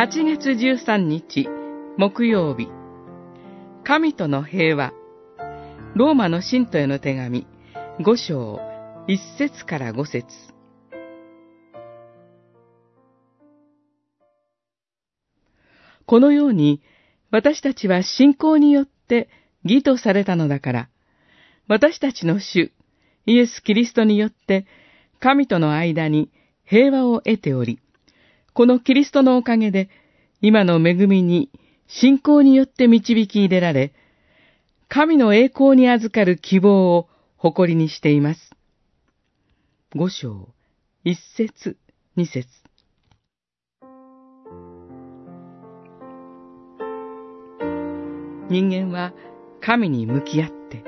8月13日木曜日。神との平和。ローマの信徒への手紙。5章1節から5節。このように私たちは信仰によって義とされたのだから。私たちの主イエス・キリストによって神との間に平和を得ており、このキリストのおかげで、今の恵みに信仰によって導き入れられ、神の栄光に預かる希望を誇りにしています。五章、一節、二節。人間は神に向き合って、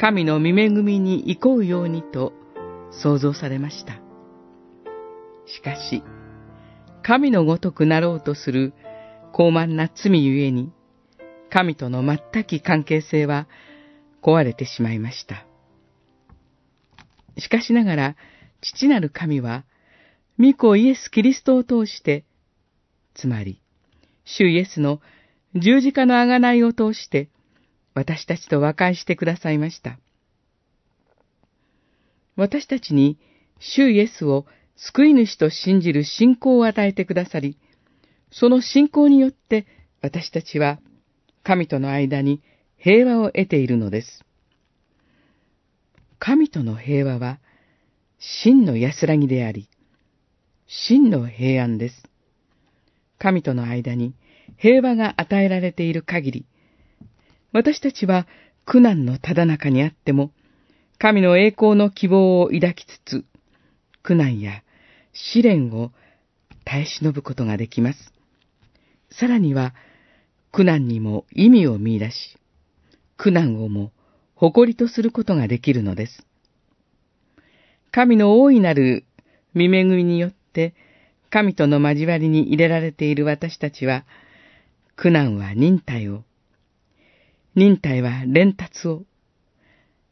神の御恵みに行こうようにと創造されました。しかし、神のごとくなろうとする高慢な罪ゆえに、神との全き関係性は壊れてしまいました。しかしながら、父なる神は、御子イエス・キリストを通して、つまり、主イエスの十字架の贖いを通して、私たちと和解してくださいました。私たちに、主イエスを救い主と信じる信仰を与えてくださり、その信仰によって私たちは神との間に平和を得ているのです。神との平和は真の安らぎであり、真の平安です。神との間に平和が与えられている限り、私たちは苦難のただ中にあっても、神の栄光の希望を抱きつつ、苦難や試練を耐え忍ぶことができます。さらには、苦難にも意味を見出し、苦難をも誇りとすることができるのです。神の大いなる見恵みによって、神との交わりに入れられている私たちは、苦難は忍耐を、忍耐は連達を、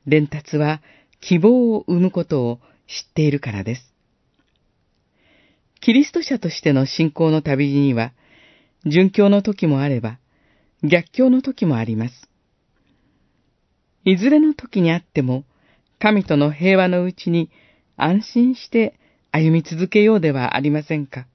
連達は希望を生むことを知っているからです。キリスト者としての信仰の旅路には、殉教の時もあれば、逆境の時もあります。いずれの時にあっても、神との平和のうちに安心して歩み続けようではありませんか。